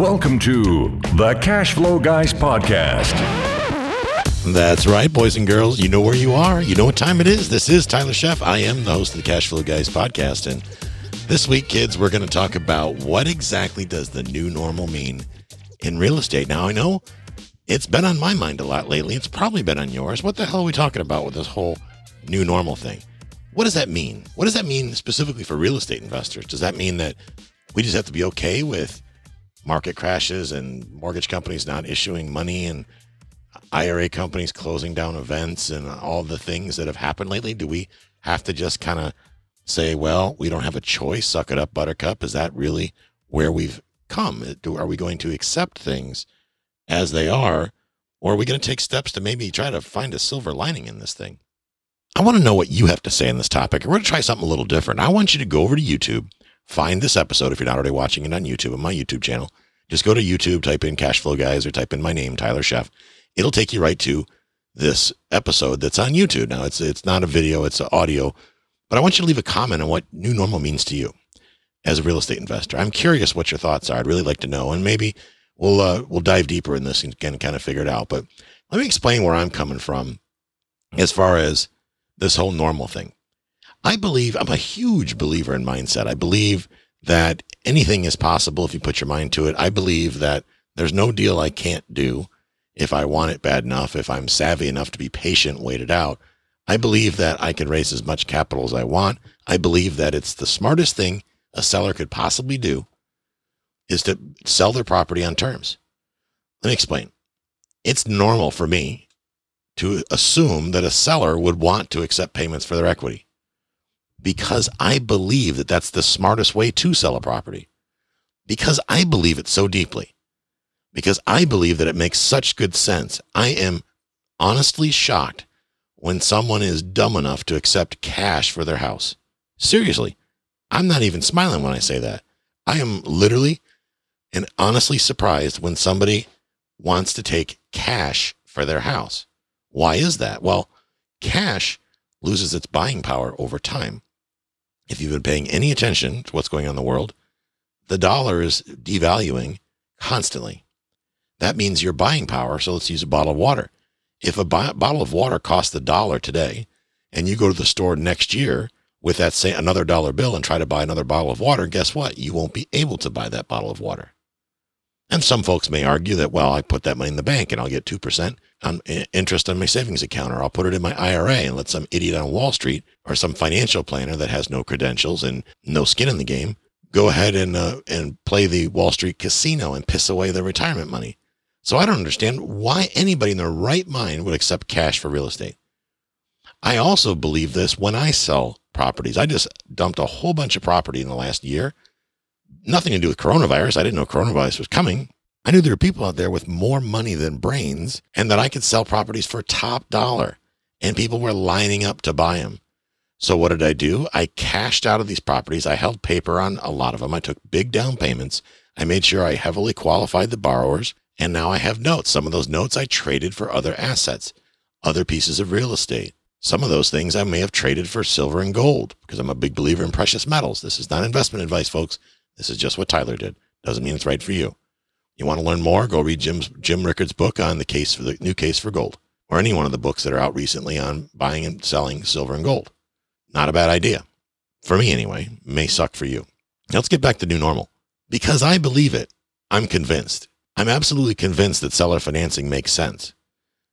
Welcome to the Cash Flow Guys podcast. That's right, boys and girls. You know where you are. You know what time it is. This is Tyler Sheff. I am the host of the Cash Flow Guys podcast. And this week, kids, we're going to talk about what exactly does the new normal mean in real estate. Now, I know it's been on my mind a lot lately. It's probably been on yours. What the hell are we talking about with this whole new normal thing? What does that mean? What does that mean specifically for real estate investors? Does that mean that we just have to be okay with market crashes and mortgage companies not issuing money and IRA companies closing down events and all the things that have happened lately? Do we have to just kind of say, well, we don't have a choice, suck it up, buttercup? Is that really where we've come? Do, are we going to accept things as they are? Or are we going to take steps to maybe try to find a silver lining in this thing? I want to know what you have to say on this topic. We're going to try something a little different. I want you to go over to YouTube, find this episode if you're not already watching it on YouTube on my YouTube channel. Just go to YouTube, type in Cash Flow Guys or type in my name, Tyler Sheff. It'll take you right to this episode that's on YouTube. Now it's it's not a video, it's an audio, but I want you to leave a comment on what new normal means to you as a real estate investor. I'm curious what your thoughts are. I'd really like to know, and maybe we'll uh, we'll dive deeper in this and kind of figure it out. But let me explain where I'm coming from as far as this whole normal thing. I believe I'm a huge believer in mindset. I believe that anything is possible if you put your mind to it. I believe that there's no deal I can't do if I want it bad enough, if I'm savvy enough to be patient, wait it out. I believe that I can raise as much capital as I want. I believe that it's the smartest thing a seller could possibly do is to sell their property on terms. Let me explain. It's normal for me to assume that a seller would want to accept payments for their equity because I believe that that's the smartest way to sell a property. Because I believe it so deeply. Because I believe that it makes such good sense. I am honestly shocked when someone is dumb enough to accept cash for their house. Seriously, I'm not even smiling when I say that. I am literally and honestly surprised when somebody wants to take cash for their house. Why is that? Well, cash loses its buying power over time. If you've been paying any attention to what's going on in the world, the dollar is devaluing constantly. That means your buying power. So let's use a bottle of water. If a bottle of water costs a dollar today, and you go to the store next year with that same another dollar bill and try to buy another bottle of water, guess what? You won't be able to buy that bottle of water. And some folks may argue that, well, I put that money in the bank and I'll get 2% on interest on my savings account, or I'll put it in my IRA and let some idiot on Wall Street or some financial planner that has no credentials and no skin in the game go ahead and, uh, and play the Wall Street casino and piss away their retirement money. So I don't understand why anybody in their right mind would accept cash for real estate. I also believe this when I sell properties. I just dumped a whole bunch of property in the last year nothing to do with coronavirus. I didn't know coronavirus was coming. I knew there were people out there with more money than brains and that I could sell properties for top dollar and people were lining up to buy them. So what did I do? I cashed out of these properties. I held paper on a lot of them. I took big down payments. I made sure I heavily qualified the borrowers and now I have notes. Some of those notes I traded for other assets, other pieces of real estate. Some of those things I may have traded for silver and gold because I'm a big believer in precious metals. This is not investment advice, folks. This is just what Tyler did. Doesn't mean it's right for you. You want to learn more? Go read Jim's Jim Rickards' book on the case for the new case for gold, or any one of the books that are out recently on buying and selling silver and gold. Not a bad idea. For me anyway. May suck for you. Now let's get back to new normal. Because I believe it, I'm convinced. I'm absolutely convinced that seller financing makes sense.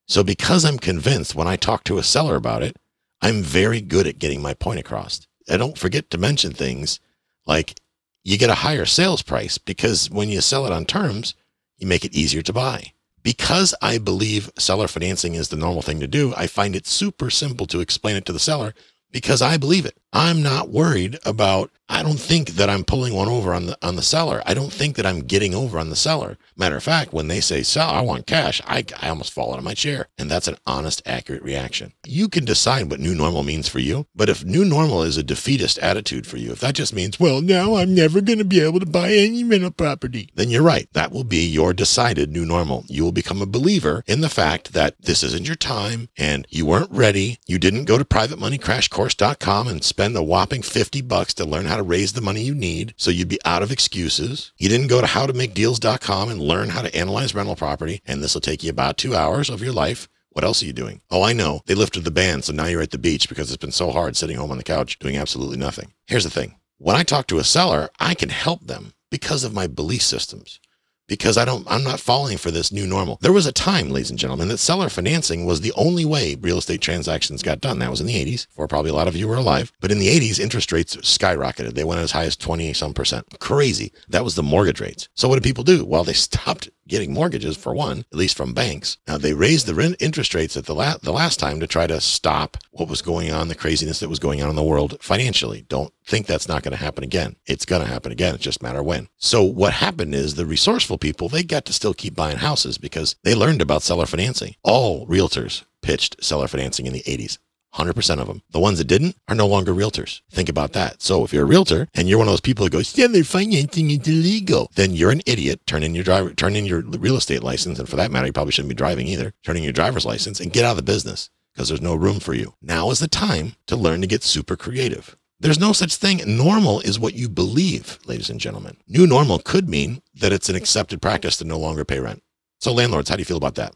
So because I'm convinced when I talk to a seller about it, I'm very good at getting my point across. I don't forget to mention things like you get a higher sales price because when you sell it on terms, you make it easier to buy. Because I believe seller financing is the normal thing to do, I find it super simple to explain it to the seller because I believe it. I'm not worried about I don't think that I'm pulling one over on the on the seller. I don't think that I'm getting over on the seller. Matter of fact, when they say sell, I want cash, I, I almost fall out of my chair. And that's an honest, accurate reaction. You can decide what new normal means for you, but if new normal is a defeatist attitude for you, if that just means, well, now I'm never going to be able to buy any rental property, then you're right. That will be your decided new normal. You will become a believer in the fact that this isn't your time and you weren't ready. You didn't go to privatemoneycrashcourse.com and spend spend whopping 50 bucks to learn how to raise the money you need so you'd be out of excuses. You didn't go to howtomakedeals.com and learn how to analyze rental property, and this will take you about two hours of your life. What else are you doing? Oh, I know. They lifted the ban, so now you're at the beach because it's been so hard sitting home on the couch doing absolutely nothing. Here's the thing when I talk to a seller, I can help them because of my belief systems because I don't, I'm not falling for this new normal. There was a time, ladies and gentlemen, that seller financing was the only way real estate transactions got done. That was in the 80s, for probably a lot of you were alive. But in the 80s, interest rates skyrocketed. They went as high as 20 some percent. Crazy. That was the mortgage rates. So what did people do? Well, they stopped getting mortgages for one, at least from banks. Now they raised the rent interest rates at the, la- the last time to try to stop what was going on, the craziness that was going on in the world financially. Don't think that's not going to happen again. It's going to happen again. It's just a matter when. So what happened is the resourceful people, they got to still keep buying houses because they learned about seller financing. All realtors pitched seller financing in the 80s. 100% of them. The ones that didn't are no longer realtors. Think about that. So if you're a realtor and you're one of those people that goes, seller financing is illegal, then you're an idiot. Turn in your driver, turn in your real estate license. And for that matter, you probably shouldn't be driving either. Turn in your driver's license and get out of the business because there's no room for you. Now is the time to learn to get super creative. There's no such thing. Normal is what you believe, ladies and gentlemen. New normal could mean that it's an accepted practice to no longer pay rent. So, landlords, how do you feel about that?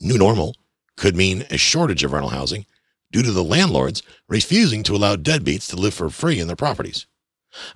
New normal could mean a shortage of rental housing due to the landlords refusing to allow deadbeats to live for free in their properties.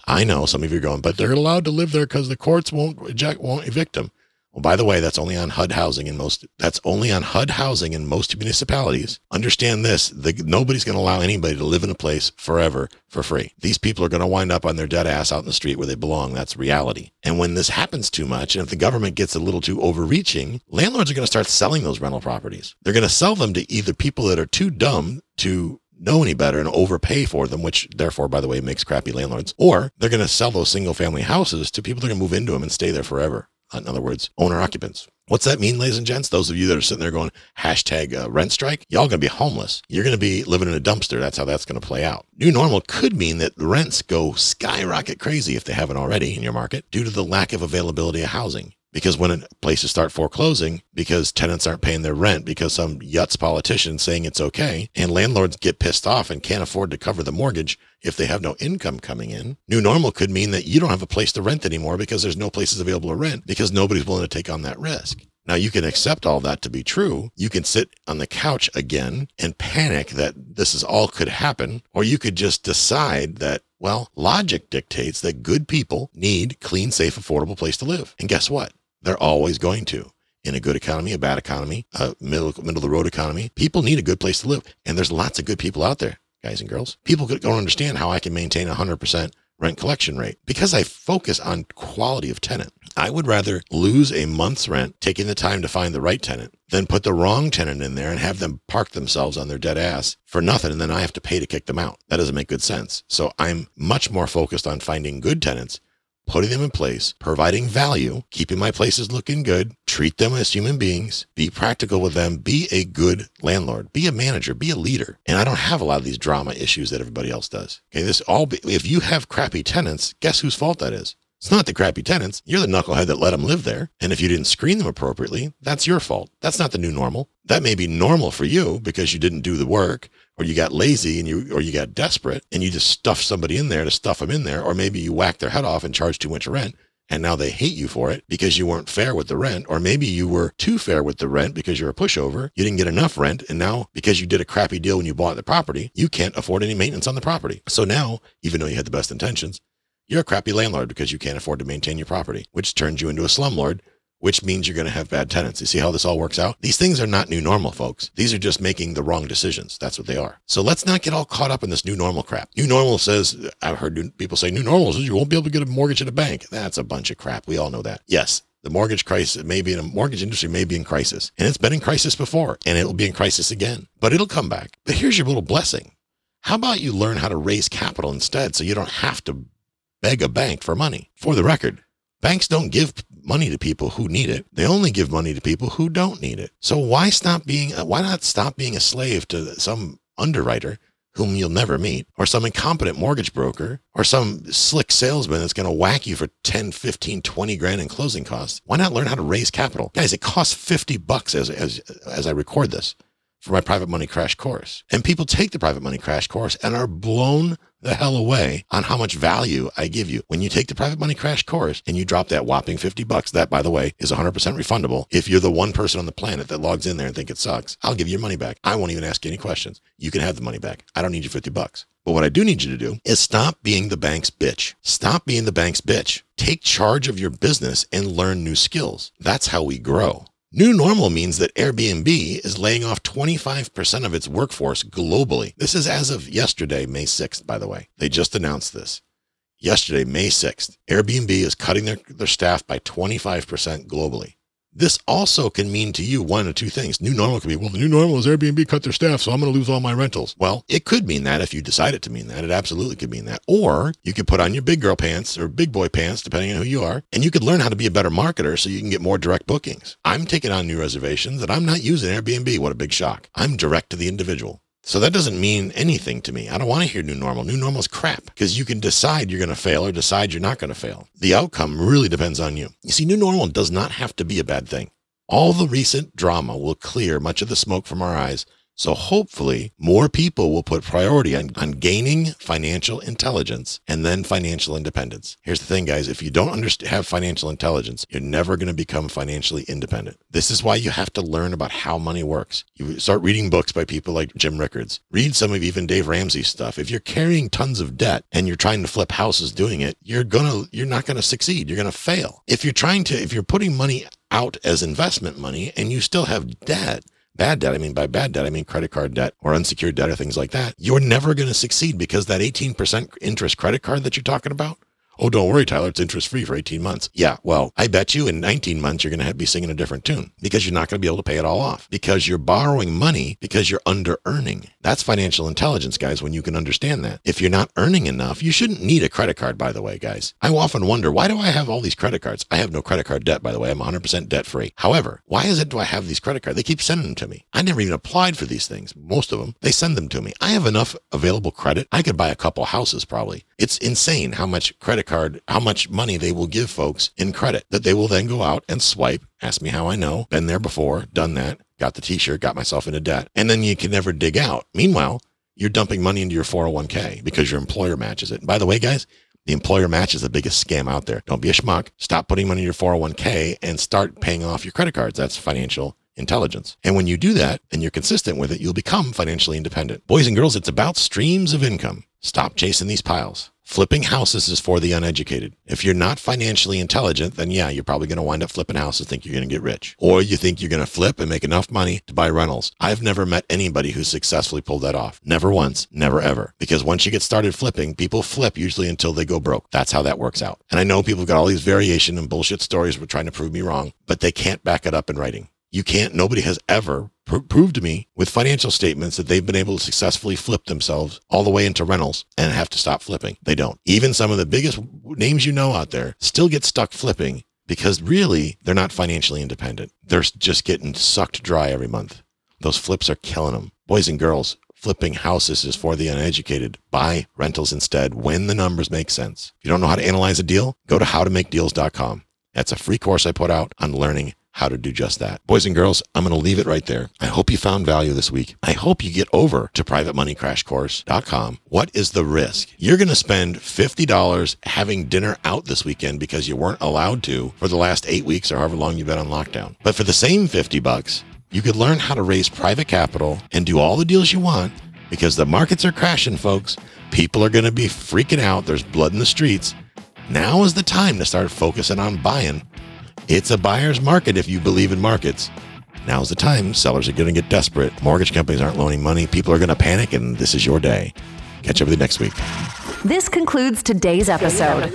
I know some of you are going, but they're allowed to live there because the courts won't eject, won't evict them. Well, by the way, that's only on HUD housing in most. That's only on HUD housing in most municipalities. Understand this: the, nobody's going to allow anybody to live in a place forever for free. These people are going to wind up on their dead ass out in the street where they belong. That's reality. And when this happens too much, and if the government gets a little too overreaching, landlords are going to start selling those rental properties. They're going to sell them to either people that are too dumb to know any better and overpay for them, which therefore, by the way, makes crappy landlords, or they're going to sell those single family houses to people that are going to move into them and stay there forever. In other words, owner occupants. What's that mean, ladies and gents? Those of you that are sitting there going, hashtag uh, rent strike, y'all to be homeless. You're to be living in a dumpster. That's how that's to play out. New normal could mean that rents go skyrocket crazy if they haven't already in your market due to the lack of availability of housing. Because when places start foreclosing because tenants aren't paying their rent because some yuts politician saying it's okay, and landlords get pissed off and can't afford to cover the mortgage if they have no income coming in. New normal could mean that you don't have a place to rent anymore because there's no places available to rent because nobody's willing to take on that risk. Now you can accept all that to be true. You can sit on the couch again and panic that this is all could happen, or you could just decide that well, logic dictates that good people need clean, safe, affordable place to live. And guess what? They're always going to. In a good economy, a bad economy, a middle middle of the road economy, people need a good place to live, and there's lots of good people out there, guys and girls. People don't understand how I can maintain a hundred percent rent collection rate because I focus on quality of tenant. I would rather lose a month's rent taking the time to find the right tenant than put the wrong tenant in there and have them park themselves on their dead ass for nothing and then I have to pay to kick them out. That doesn't make good sense. So I'm much more focused on finding good tenants putting them in place, providing value, keeping my places looking good, treat them as human beings, be practical with them, be a good landlord, be a manager, be a leader. And I don't have a lot of these drama issues that everybody else does. Okay, this all be, if you have crappy tenants, guess whose fault that is? It's not the crappy tenants. You're the knucklehead that let them live there. And if you didn't screen them appropriately, that's your fault. That's not the new normal. That may be normal for you because you didn't do the work or you got lazy and you or you got desperate and you just stuffed somebody in there to stuff them in there or maybe you whacked their head off and charged too much rent and now they hate you for it because you weren't fair with the rent or maybe you were too fair with the rent because you're a pushover you didn't get enough rent and now because you did a crappy deal when you bought the property you can't afford any maintenance on the property so now even though you had the best intentions you're a crappy landlord because you can't afford to maintain your property which turns you into a slumlord which means you're going to have bad tenants. You see how this all works out? These things are not new normal, folks. These are just making the wrong decisions. That's what they are. So let's not get all caught up in this new normal crap. New normal says, I've heard people say, new normal says you won't be able to get a mortgage at a bank. That's a bunch of crap. We all know that. Yes, the mortgage crisis may be in a mortgage industry may be in crisis and it's been in crisis before and it will be in crisis again, but it'll come back. But here's your little blessing. How about you learn how to raise capital instead so you don't have to beg a bank for money? For the record, banks don't give money to people who need it. They only give money to people who don't need it. So why stop being why not stop being a slave to some underwriter whom you'll never meet or some incompetent mortgage broker or some slick salesman that's going to whack you for 10, 15, 20 grand in closing costs? Why not learn how to raise capital? Guys, it costs 50 bucks as as as I record this. For my private money crash course. And people take the private money crash course and are blown the hell away on how much value I give you. When you take the private money crash course and you drop that whopping 50 bucks, that by the way is 100% refundable. If you're the one person on the planet that logs in there and think it sucks, I'll give you your money back. I won't even ask you any questions. You can have the money back. I don't need your 50 bucks. But what I do need you to do is stop being the bank's bitch. Stop being the bank's bitch. Take charge of your business and learn new skills. That's how we grow. New normal means that Airbnb is laying off 25% of its workforce globally. This is as of yesterday, May 6th, by the way. They just announced this. Yesterday, May 6th, Airbnb is cutting their, their staff by 25% globally. This also can mean to you one of two things. New normal could be, well, the new normal is Airbnb cut their staff, so I'm going to lose all my rentals. Well, it could mean that if you decide it to mean that. It absolutely could mean that. Or you could put on your big girl pants or big boy pants, depending on who you are, and you could learn how to be a better marketer so you can get more direct bookings. I'm taking on new reservations and I'm not using Airbnb. What a big shock. I'm direct to the individual. So that doesn't mean anything to me. I don't want to hear new normal. New normal is crap because you can decide you're going to fail or decide you're not going to fail. The outcome really depends on you. You see, new normal does not have to be a bad thing. All the recent drama will clear much of the smoke from our eyes. So hopefully more people will put priority on, on gaining financial intelligence and then financial independence. Here's the thing, guys. If you don't understand, have financial intelligence, you're never going to become financially independent. This is why you have to learn about how money works. You start reading books by people like Jim Rickards. Read some of even Dave Ramsey's stuff. If you're carrying tons of debt and you're trying to flip houses doing it, you're to, you're not going to succeed. You're going to fail. If you're trying to, if you're putting money out as investment money and you still have debt, bad debt, I mean by bad debt, I mean credit card debt or unsecured debt or things like that, you're never going to succeed because that 18% interest credit card that you're talking about, Oh, don't worry, Tyler. It's interest free for 18 months. Yeah. Well, I bet you in 19 months, you're going to be singing a different tune because you're not going to be able to pay it all off because you're borrowing money because you're under earning. That's financial intelligence, guys, when you can understand that. If you're not earning enough, you shouldn't need a credit card, by the way, guys. I often wonder, why do I have all these credit cards? I have no credit card debt, by the way. I'm 100% debt free. However, why is it do I have these credit cards? They keep sending them to me. I never even applied for these things. Most of them, they send them to me. I have enough available credit. I could buy a couple houses probably. It's insane how much credit card, how much money they will give folks in credit that they will then go out and swipe. Ask me how I know. Been there before, done that, got the t shirt, got myself into debt. And then you can never dig out. Meanwhile, you're dumping money into your 401k because your employer matches it. And by the way, guys, the employer match is the biggest scam out there. Don't be a schmuck. Stop putting money in your 401k and start paying off your credit cards. That's financial intelligence. And when you do that and you're consistent with it, you'll become financially independent. Boys and girls, it's about streams of income. Stop chasing these piles. Flipping houses is for the uneducated. If you're not financially intelligent, then yeah, you're probably going to wind up flipping houses, think you're going to get rich. Or you think you're going to flip and make enough money to buy rentals. I've never met anybody who successfully pulled that off. Never once, never ever. Because once you get started flipping, people flip usually until they go broke. That's how that works out. And I know people have got all these variation and bullshit stories were trying to prove me wrong, but they can't back it up in writing. You can't, nobody has ever pr- proved to me with financial statements that they've been able to successfully flip themselves all the way into rentals and have to stop flipping. They don't. Even some of the biggest names you know out there still get stuck flipping because really they're not financially independent. They're just getting sucked dry every month. Those flips are killing them. Boys and girls, flipping houses is for the uneducated. Buy rentals instead when the numbers make sense. If you don't know how to analyze a deal, go to howtomakedeals.com. That's a free course I put out on learning how to do just that. Boys and girls, I'm going to leave it right there. I hope you found value this week. I hope you get over to privatemoneycrashcourse.com. What is the risk? You're going to spend $50 having dinner out this weekend because you weren't allowed to for the last eight weeks or however long you've been on lockdown. But for the same 50 bucks, you could learn how to raise private capital and do all the deals you want because the markets are crashing, folks. People are going to be freaking out. There's blood in the streets. Now is the time to start focusing on buying it's a buyer's market if you believe in markets. Now's the time. Sellers are going to get desperate. Mortgage companies aren't loaning money. People are going to panic, and this is your day. Catch up with you next week. This concludes today's episode.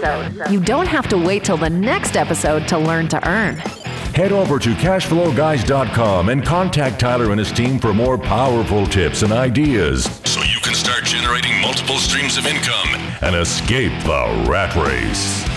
You don't have to wait till the next episode to learn to earn. Head over to cashflowguys.com and contact Tyler and his team for more powerful tips and ideas So you can start generating multiple streams of income. and escape the rat race.